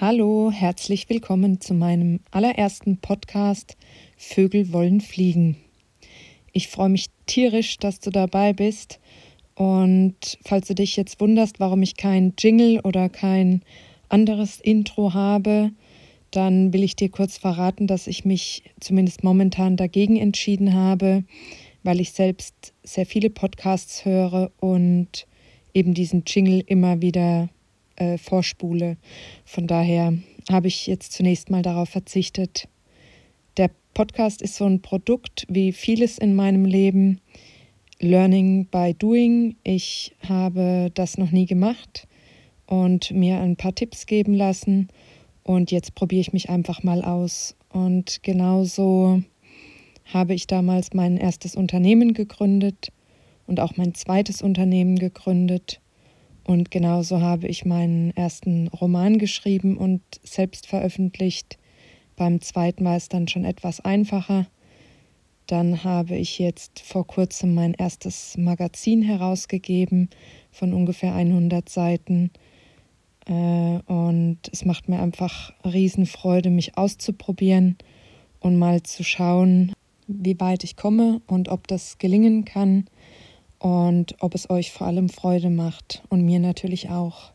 Hallo, herzlich willkommen zu meinem allerersten Podcast Vögel wollen fliegen. Ich freue mich tierisch, dass du dabei bist. Und falls du dich jetzt wunderst, warum ich kein Jingle oder kein anderes Intro habe, dann will ich dir kurz verraten, dass ich mich zumindest momentan dagegen entschieden habe, weil ich selbst sehr viele Podcasts höre und eben diesen Jingle immer wieder äh, vorspule. Von daher habe ich jetzt zunächst mal darauf verzichtet. Der Podcast ist so ein Produkt wie vieles in meinem Leben. Learning by Doing. Ich habe das noch nie gemacht und mir ein paar Tipps geben lassen. Und jetzt probiere ich mich einfach mal aus. Und genauso habe ich damals mein erstes Unternehmen gegründet und auch mein zweites Unternehmen gegründet. Und genauso habe ich meinen ersten Roman geschrieben und selbst veröffentlicht. Beim zweiten war es dann schon etwas einfacher. Dann habe ich jetzt vor kurzem mein erstes Magazin herausgegeben von ungefähr 100 Seiten. Äh, und es macht mir einfach Riesenfreude, mich auszuprobieren und mal zu schauen, wie weit ich komme und ob das gelingen kann und ob es euch vor allem Freude macht und mir natürlich auch.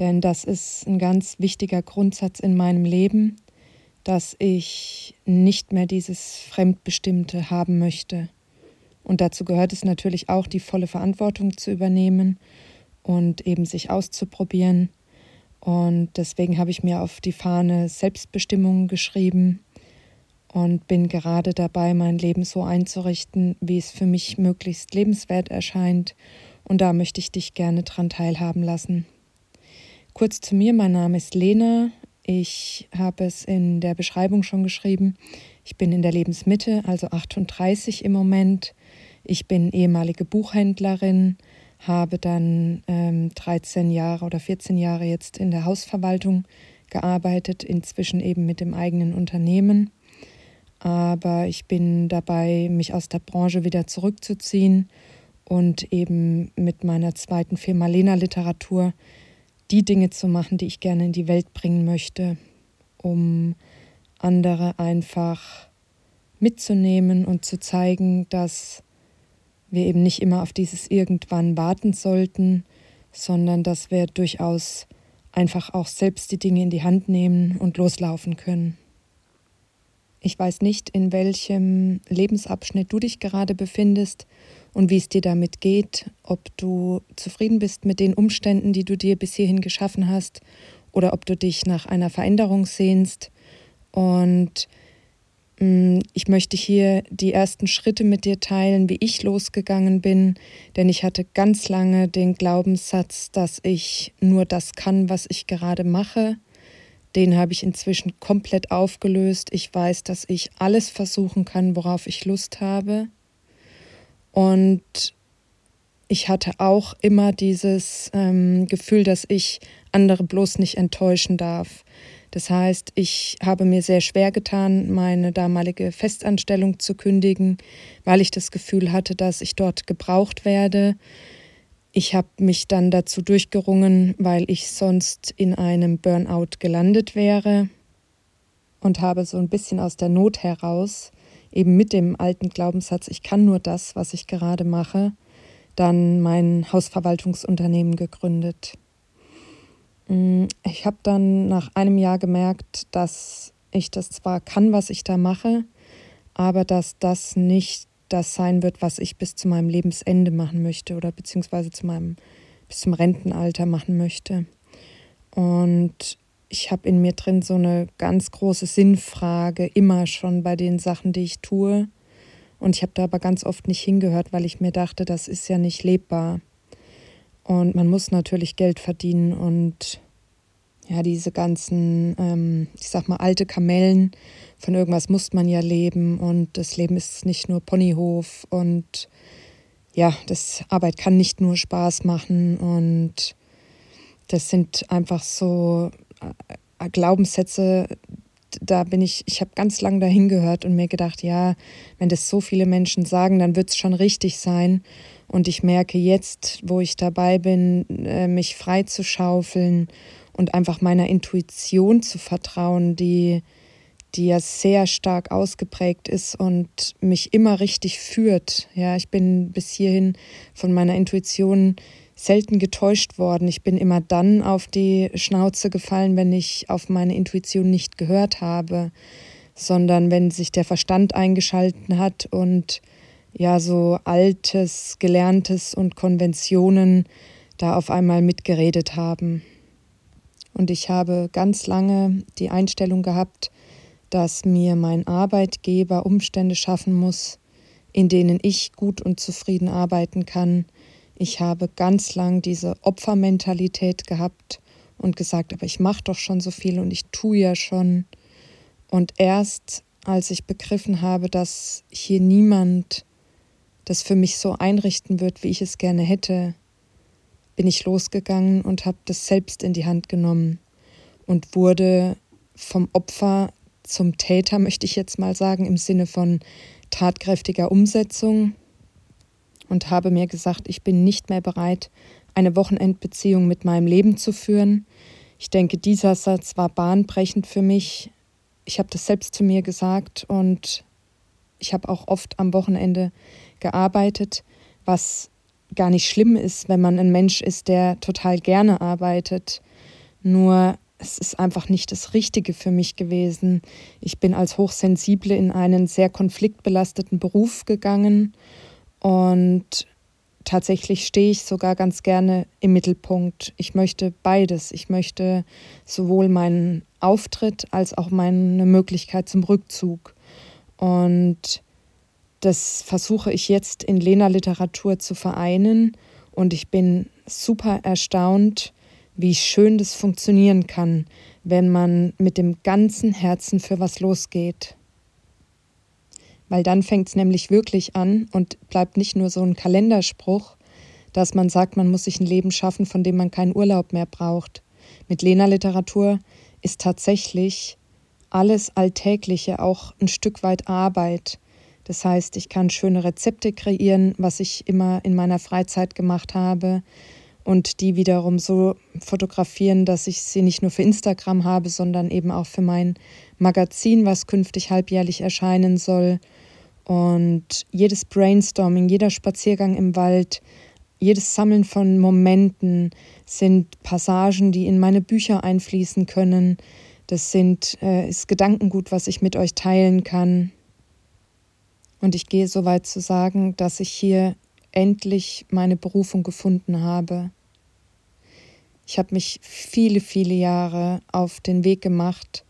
Denn das ist ein ganz wichtiger Grundsatz in meinem Leben, dass ich nicht mehr dieses Fremdbestimmte haben möchte. Und dazu gehört es natürlich auch, die volle Verantwortung zu übernehmen und eben sich auszuprobieren. Und deswegen habe ich mir auf die Fahne Selbstbestimmung geschrieben und bin gerade dabei, mein Leben so einzurichten, wie es für mich möglichst lebenswert erscheint. Und da möchte ich dich gerne dran teilhaben lassen. Kurz zu mir, mein Name ist Lena. Ich habe es in der Beschreibung schon geschrieben. Ich bin in der Lebensmitte, also 38 im Moment. Ich bin ehemalige Buchhändlerin, habe dann ähm, 13 Jahre oder 14 Jahre jetzt in der Hausverwaltung gearbeitet, inzwischen eben mit dem eigenen Unternehmen aber ich bin dabei, mich aus der Branche wieder zurückzuziehen und eben mit meiner zweiten Firma Lena Literatur die Dinge zu machen, die ich gerne in die Welt bringen möchte, um andere einfach mitzunehmen und zu zeigen, dass wir eben nicht immer auf dieses Irgendwann warten sollten, sondern dass wir durchaus einfach auch selbst die Dinge in die Hand nehmen und loslaufen können. Ich weiß nicht, in welchem Lebensabschnitt du dich gerade befindest und wie es dir damit geht, ob du zufrieden bist mit den Umständen, die du dir bis hierhin geschaffen hast, oder ob du dich nach einer Veränderung sehnst. Und mh, mm, ich möchte hier die ersten Schritte mit dir teilen, wie ich losgegangen bin, denn ich hatte ganz lange den Glaubenssatz, dass ich nur das kann, was ich gerade mache den habe ich inzwischen komplett aufgelöst. Ich weiß, dass ich alles versuchen kann, worauf ich Lust habe. Und ich hatte auch immer dieses ähm, Gefühl, dass ich andere bloß nicht enttäuschen darf. Das heißt, ich habe mir sehr schwer getan, meine damalige Festanstellung zu kündigen, weil ich das Gefühl hatte, dass ich dort gebraucht werde. Ich habe mich dann dazu durchgerungen, weil ich sonst in einem Burnout gelandet wäre und habe so ein bisschen aus der Not heraus, eben mit dem alten Glaubenssatz, ich kann nur das, was ich gerade mache, dann mein Hausverwaltungsunternehmen gegründet. Mm, ich habe dann nach einem Jahr gemerkt, dass ich das zwar kann, was ich da mache, aber dass das nicht das sein wird, was ich bis zu meinem Lebensende machen möchte oder beziehungsweise zu meinem bis zum Rentenalter machen möchte. Und ich habe in mir drin so eine ganz große Sinnfrage immer schon bei den Sachen, die ich tue. Und ich habe da aber ganz oft nicht hingehört, weil ich mir dachte, das ist ja nicht lebbar. Und man muss natürlich Geld verdienen und ja, diese ganzen, ähm, ich sag mal, alte Kamellen, von irgendwas muss man ja leben und das Leben ist nicht nur Ponyhof und ja, das Arbeit kann nicht nur Spaß machen und das sind einfach so äh, Glaubenssätze, da bin ich, ich habe ganz lang dahin gehört und mir gedacht, ja, wenn das so viele Menschen sagen, dann wird es schon richtig sein. Und ich merke jetzt, wo ich dabei bin, äh, mich frei zu schaufeln und einfach meiner Intuition zu vertrauen, die, die ja sehr stark ausgeprägt ist und mich immer richtig führt. Ja, ich bin bis hierhin von meiner Intuition selten getäuscht worden. Ich bin immer dann auf die Schnauze gefallen, wenn ich auf meine Intuition nicht gehört habe, sondern wenn sich der Verstand eingeschalten hat und ja so altes, gelerntes und Konventionen da auf einmal mitgeredet haben. Und ich habe ganz lange die Einstellung gehabt, dass mir mein Arbeitgeber Umstände schaffen muss, in denen ich gut und zufrieden arbeiten kann. Ich habe ganz lang diese Opfermentalität gehabt und gesagt, aber ich mache doch schon so viel und ich tue ja schon. Und erst als ich begriffen habe, dass hier niemand das für mich so einrichten wird, wie ich es gerne hätte, bin ich losgegangen und habe das selbst in die Hand genommen und wurde vom Opfer zum Täter, möchte ich jetzt mal sagen, im Sinne von tatkräftiger Umsetzung und habe mir gesagt, ich bin nicht mehr bereit, eine Wochenendbeziehung mit meinem Leben zu führen. Ich denke, dieser Satz war bahnbrechend für mich. Ich habe das selbst zu mir gesagt und ich habe auch oft am Wochenende gearbeitet, was gar nicht schlimm ist, wenn man ein Mensch ist, der total gerne arbeitet. Nur es ist einfach nicht das Richtige für mich gewesen. Ich bin als Hochsensible in einen sehr konfliktbelasteten Beruf gegangen und tatsächlich stehe ich sogar ganz gerne im Mittelpunkt. Ich möchte beides. Ich möchte sowohl meinen Auftritt als auch meine Möglichkeit zum Rückzug. Und das versuche ich jetzt in Lena Literatur zu vereinen und ich bin super erstaunt, wie schön das funktionieren kann, wenn man mit dem ganzen Herzen für was losgeht. Weil dann fängt es nämlich wirklich an und bleibt nicht nur so ein Kalenderspruch, dass man sagt, man muss sich ein Leben schaffen, von dem man keinen Urlaub mehr braucht. Mit Lena Literatur ist tatsächlich alles Alltägliche auch ein Stück weit Arbeit. Das heißt, ich kann schöne Rezepte kreieren, was ich immer in meiner Freizeit gemacht habe und die wiederum so fotografieren, dass ich sie nicht nur für Instagram habe, sondern eben auch für mein Magazin, was künftig halbjährlich erscheinen soll. Und jedes Brainstorming, jeder Spaziergang im Wald, jedes Sammeln von Momenten sind Passagen, die in meine Bücher einfließen können. Das sind, äh, ist Gedankengut, was ich mit euch teilen kann. Und ich gehe so weit zu sagen, dass ich hier endlich meine Berufung gefunden habe. Ich habe mich viele, viele Jahre auf den Weg gemacht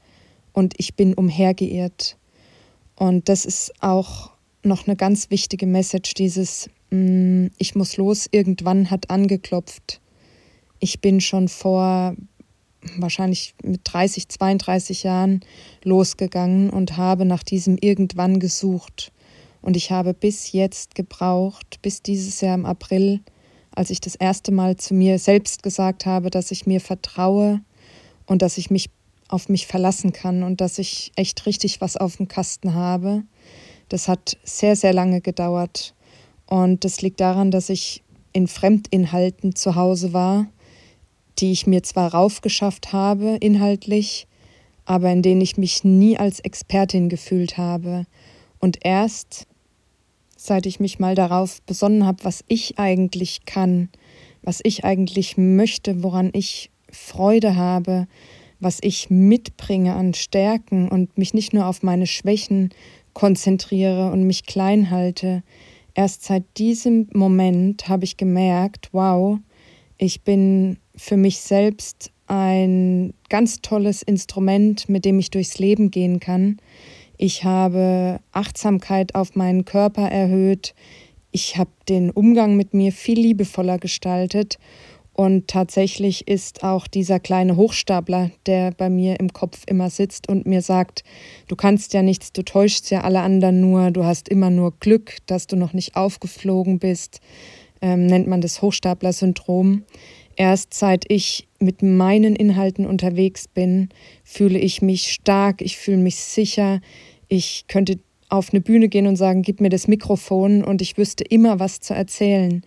und ich bin umhergeirrt. Und das ist auch noch eine ganz wichtige Message, dieses mm, Ich muss los, irgendwann hat angeklopft. Ich bin schon vor wahrscheinlich mit 30, 32 Jahren losgegangen und habe nach diesem irgendwann gesucht. Und ich habe bis jetzt gebraucht, bis dieses Jahr im April, als ich das erste Mal zu mir selbst gesagt habe, dass ich mir vertraue und dass ich mich auf mich verlassen kann und dass ich echt richtig was auf dem Kasten habe. Das hat sehr, sehr lange gedauert. Und das liegt daran, dass ich in Fremdinhalten zu Hause war, die ich mir zwar raufgeschafft habe, inhaltlich, aber in denen ich mich nie als Expertin gefühlt habe. Und erst seit ich mich mal darauf besonnen habe, was ich eigentlich kann, was ich eigentlich möchte, woran ich Freude habe, was ich mitbringe an Stärken und mich nicht nur auf meine Schwächen konzentriere und mich klein halte. Erst seit diesem Moment habe ich gemerkt, wow, ich bin für mich selbst ein ganz tolles Instrument, mit dem ich durchs Leben gehen kann. Ich habe Achtsamkeit auf meinen Körper erhöht. Ich habe den Umgang mit mir viel liebevoller gestaltet. Und tatsächlich ist auch dieser kleine Hochstapler, der bei mir im Kopf immer sitzt und mir sagt, du kannst ja nichts, du täuschst ja alle anderen nur, du hast immer nur Glück, dass du noch nicht aufgeflogen bist, ähm, nennt man das Hochstapler-Syndrom. Erst seit ich mit meinen Inhalten unterwegs bin, fühle ich mich stark, ich fühle mich sicher, ich könnte auf eine Bühne gehen und sagen, gib mir das Mikrofon und ich wüsste immer, was zu erzählen.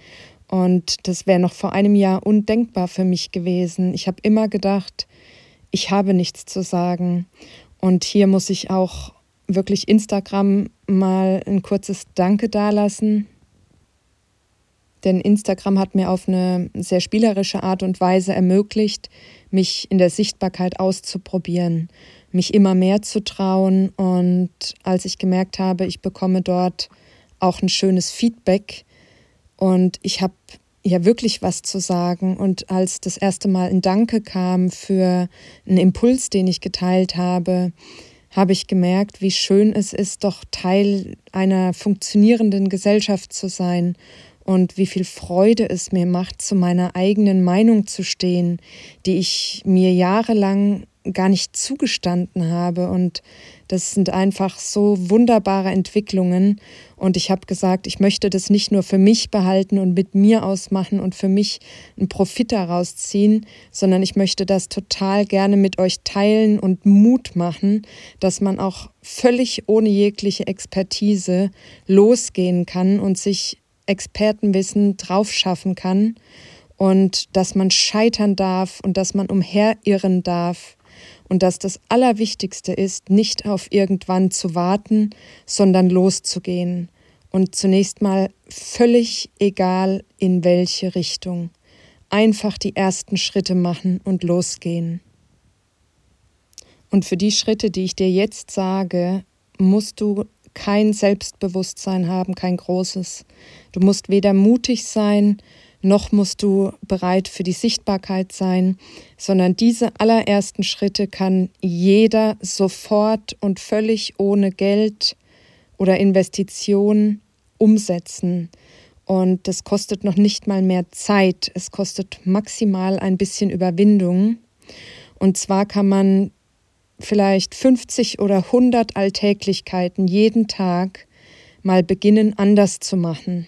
Und das wäre noch vor einem Jahr undenkbar für mich gewesen. Ich habe immer gedacht, ich habe nichts zu sagen. Und hier muss ich auch wirklich Instagram mal ein kurzes Danke dalassen. Denn Instagram hat mir auf eine sehr spielerische Art und Weise ermöglicht, mich in der Sichtbarkeit auszuprobieren, mich immer mehr zu trauen. Und als ich gemerkt habe, ich bekomme dort auch ein schönes Feedback, und ich habe ja wirklich was zu sagen. Und als das erste Mal ein Danke kam für einen Impuls, den ich geteilt habe, habe ich gemerkt, wie schön es ist, doch Teil einer funktionierenden Gesellschaft zu sein und wie viel Freude es mir macht, zu meiner eigenen Meinung zu stehen, die ich mir jahrelang gar nicht zugestanden habe. Und das sind einfach so wunderbare Entwicklungen. Und ich habe gesagt, ich möchte das nicht nur für mich behalten und mit mir ausmachen und für mich einen Profit daraus ziehen, sondern ich möchte das total gerne mit euch teilen und Mut machen, dass man auch völlig ohne jegliche Expertise losgehen kann und sich Expertenwissen draufschaffen kann und dass man scheitern darf und dass man umherirren darf und dass das Allerwichtigste ist, nicht auf irgendwann zu warten, sondern loszugehen und zunächst mal völlig egal in welche Richtung. Einfach die ersten Schritte machen und losgehen. Und für die Schritte, die ich dir jetzt sage, musst du kein Selbstbewusstsein haben, kein großes. Du musst weder mutig sein, noch musst du bereit für die Sichtbarkeit sein, sondern diese allerersten Schritte kann jeder sofort und völlig ohne Geld oder Investition umsetzen. Und das kostet noch nicht mal mehr Zeit, es kostet maximal ein bisschen Überwindung. Und zwar kann man vielleicht 50 oder 100 Alltäglichkeiten jeden Tag mal beginnen anders zu machen.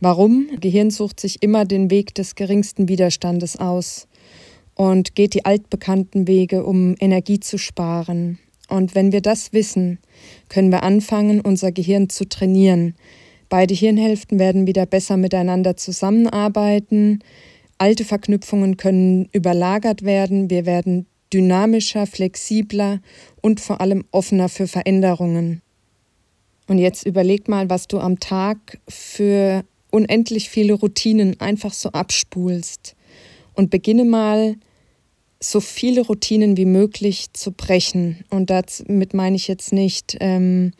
Warum? Gehirn sucht sich immer den Weg des geringsten Widerstandes aus und geht die altbekannten Wege, um Energie zu sparen. Und wenn wir das wissen, können wir anfangen, unser Gehirn zu trainieren. Beide Hirnhälften werden wieder besser miteinander zusammenarbeiten. Alte Verknüpfungen können überlagert werden. Wir werden dynamischer, flexibler und vor allem offener für Veränderungen. Und jetzt überleg mal, was du am Tag für unendlich viele Routinen einfach so abspulst. Und beginne mal, so viele Routinen wie möglich zu brechen. Und damit meine ich jetzt nicht ähm,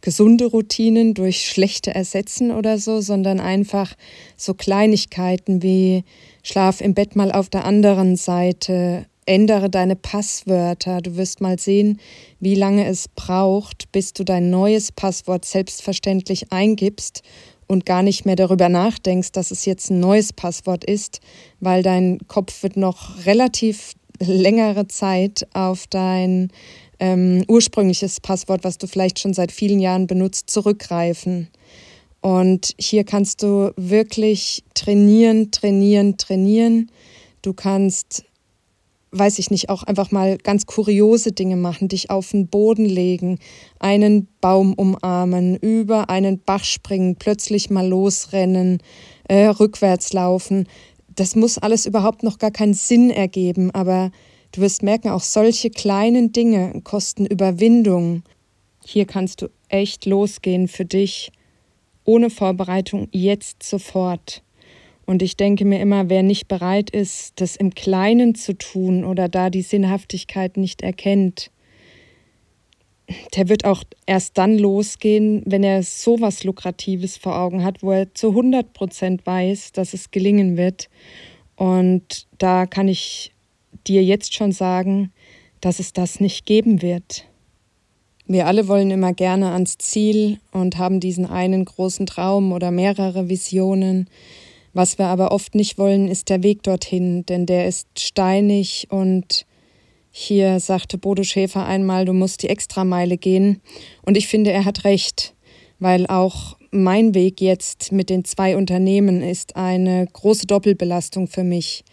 gesunde Routinen durch schlechte ersetzen oder so, sondern einfach so Kleinigkeiten wie Schlaf im Bett mal auf der anderen Seite, Ändere deine Passwörter. Du wirst mal sehen, wie lange es braucht, bis du dein neues Passwort selbstverständlich eingibst und gar nicht mehr darüber nachdenkst, dass es jetzt ein neues Passwort ist, weil dein Kopf wird noch relativ längere Zeit auf dein ähm, ursprüngliches Passwort, was du vielleicht schon seit vielen Jahren benutzt, zurückgreifen. Und hier kannst du wirklich trainieren, trainieren, trainieren. Du kannst weiß ich nicht, auch einfach mal ganz kuriose Dinge machen, dich auf den Boden legen, einen Baum umarmen, über einen Bach springen, plötzlich mal losrennen, äh, rückwärts laufen. Das muss alles überhaupt noch gar keinen Sinn ergeben, aber du wirst merken, auch solche kleinen Dinge kosten Überwindung. Hier kannst du echt losgehen für dich, ohne Vorbereitung, jetzt sofort. Und ich denke mir immer, wer nicht bereit ist, das im Kleinen zu tun oder da die Sinnhaftigkeit nicht erkennt, der wird auch erst dann losgehen, wenn er so was Lukratives vor Augen hat, wo er zu 100 Prozent weiß, dass es gelingen wird. Und da kann ich dir jetzt schon sagen, dass es das nicht geben wird. Wir alle wollen immer gerne ans Ziel und haben diesen einen großen Traum oder mehrere Visionen. Was wir aber oft nicht wollen, ist der Weg dorthin, denn der ist steinig und hier sagte Bodo Schäfer einmal, du musst die Extrameile gehen. Und ich finde, er hat recht, weil auch mein Weg jetzt mit den zwei Unternehmen ist eine große Doppelbelastung für mich.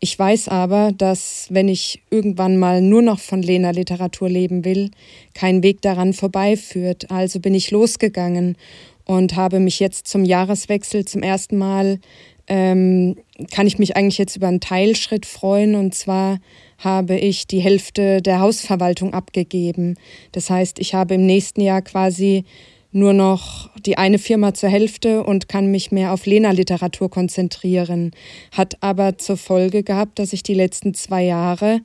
Ich weiß aber, dass wenn ich irgendwann mal nur noch von Lena Literatur leben will, kein Weg daran vorbeiführt. Also bin ich losgegangen und habe mich jetzt zum Jahreswechsel zum ersten Mal ähm, kann ich mich eigentlich jetzt über einen Teilschritt freuen. Und zwar habe ich die Hälfte der Hausverwaltung abgegeben. Das heißt, ich habe im nächsten Jahr quasi nur noch die eine Firma zur Hälfte und kann mich mehr auf Lena-Literatur konzentrieren. Hat aber zur Folge gehabt, dass ich die letzten zwei Jahre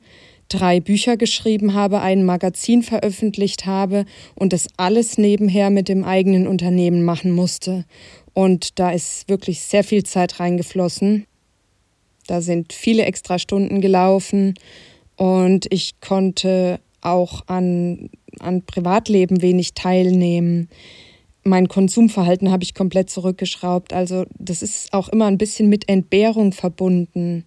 drei Bücher geschrieben habe, ein Magazin veröffentlicht habe und das alles nebenher mit dem eigenen Unternehmen machen musste. Und da ist wirklich sehr viel Zeit reingeflossen. Da sind viele extra Stunden gelaufen und ich konnte auch an, an Privatleben wenig teilnehmen. Mein Konsumverhalten habe ich komplett zurückgeschraubt. Also das ist auch immer ein bisschen mit Entbehrung verbunden.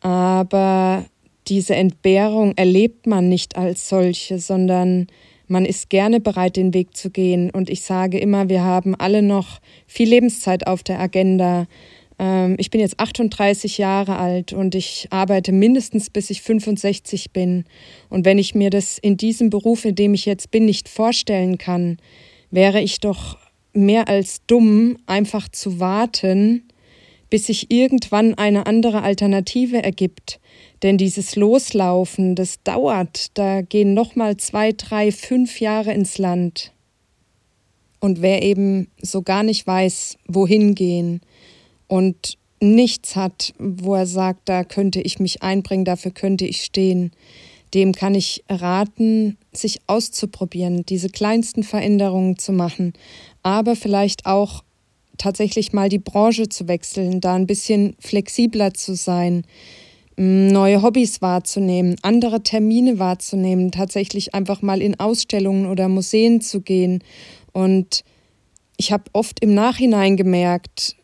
Aber diese Entbehrung erlebt man nicht als solche, sondern man ist gerne bereit, den Weg zu gehen. Und ich sage immer, wir haben alle noch viel Lebenszeit auf der Agenda. Ähm, ich bin jetzt 38 Jahre alt und ich arbeite mindestens bis ich 65 bin. Und wenn ich mir das in diesem Beruf, in dem ich jetzt bin, nicht vorstellen kann, wäre ich doch mehr als dumm, einfach zu warten, bis sich irgendwann eine andere Alternative ergibt. Denn dieses Loslaufen, das dauert, da gehen nochmal zwei, drei, fünf Jahre ins Land. Und wer eben so gar nicht weiß, wohin gehen, und nichts hat, wo er sagt, da könnte ich mich einbringen, dafür könnte ich stehen, dem kann ich raten, sich auszuprobieren, diese kleinsten Veränderungen zu machen, aber vielleicht auch tatsächlich mal die Branche zu wechseln, da ein bisschen flexibler zu sein, neue Hobbys wahrzunehmen, andere Termine wahrzunehmen, tatsächlich einfach mal in Ausstellungen oder Museen zu gehen. Und ich habe oft im Nachhinein gemerkt,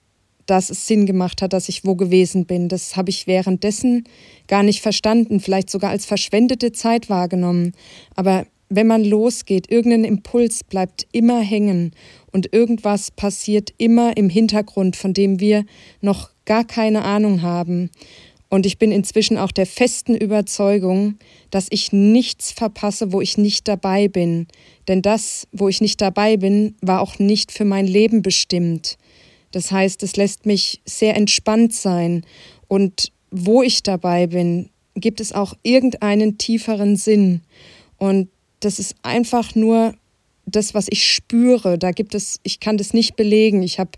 dass es Sinn gemacht hat, dass ich wo gewesen bin. Das habe ich währenddessen gar nicht verstanden, vielleicht sogar als verschwendete Zeit wahrgenommen. Aber wenn man losgeht, irgendein Impuls bleibt immer hängen und irgendwas passiert immer im Hintergrund, von dem wir noch gar keine Ahnung haben. Und ich bin inzwischen auch der festen Überzeugung, dass ich nichts verpasse, wo ich nicht dabei bin. Denn das, wo ich nicht dabei bin, war auch nicht für mein Leben bestimmt. Das heißt, es lässt mich sehr entspannt sein. Und wo ich dabei bin, gibt es auch irgendeinen tieferen Sinn. Und das ist einfach nur das, was ich spüre. Da gibt es, ich kann das nicht belegen. Ich habe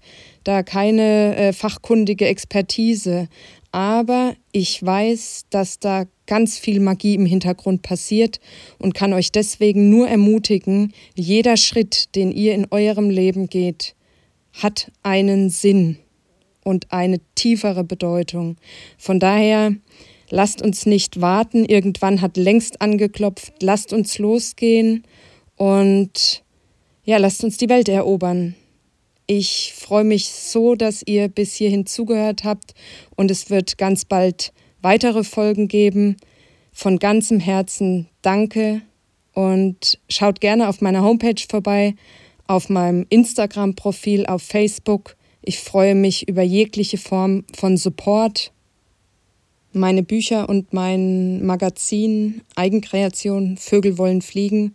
da keine äh, fachkundige Expertise. Aber ich weiß, dass da ganz viel Magie im Hintergrund passiert und kann euch deswegen nur ermutigen, jeder Schritt, den ihr in eurem Leben geht, hat einen Sinn und eine tiefere Bedeutung. Von daher lasst uns nicht warten, irgendwann hat längst angeklopft, lasst uns losgehen und ja, lasst uns die Welt erobern. Ich freue mich so, dass ihr bis hierhin zugehört habt und es wird ganz bald weitere Folgen geben. Von ganzem Herzen danke und schaut gerne auf meiner Homepage vorbei auf meinem Instagram-Profil, auf Facebook. Ich freue mich über jegliche Form von Support. Meine Bücher und mein Magazin Eigenkreation Vögel wollen fliegen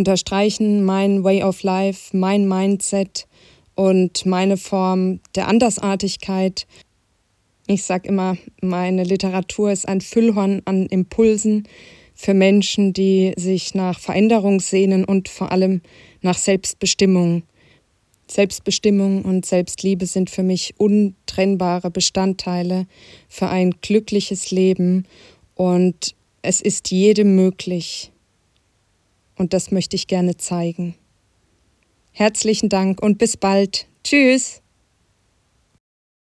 unterstreichen mein Way of Life, mein Mindset und meine Form der Andersartigkeit. Ich sage immer, meine Literatur ist ein Füllhorn an Impulsen für Menschen, die sich nach Veränderung sehnen und vor allem nach Selbstbestimmung. Selbstbestimmung und Selbstliebe sind für mich untrennbare Bestandteile für ein glückliches Leben und es ist jedem möglich. Und das möchte ich gerne zeigen. Herzlichen Dank und bis bald. Tschüss.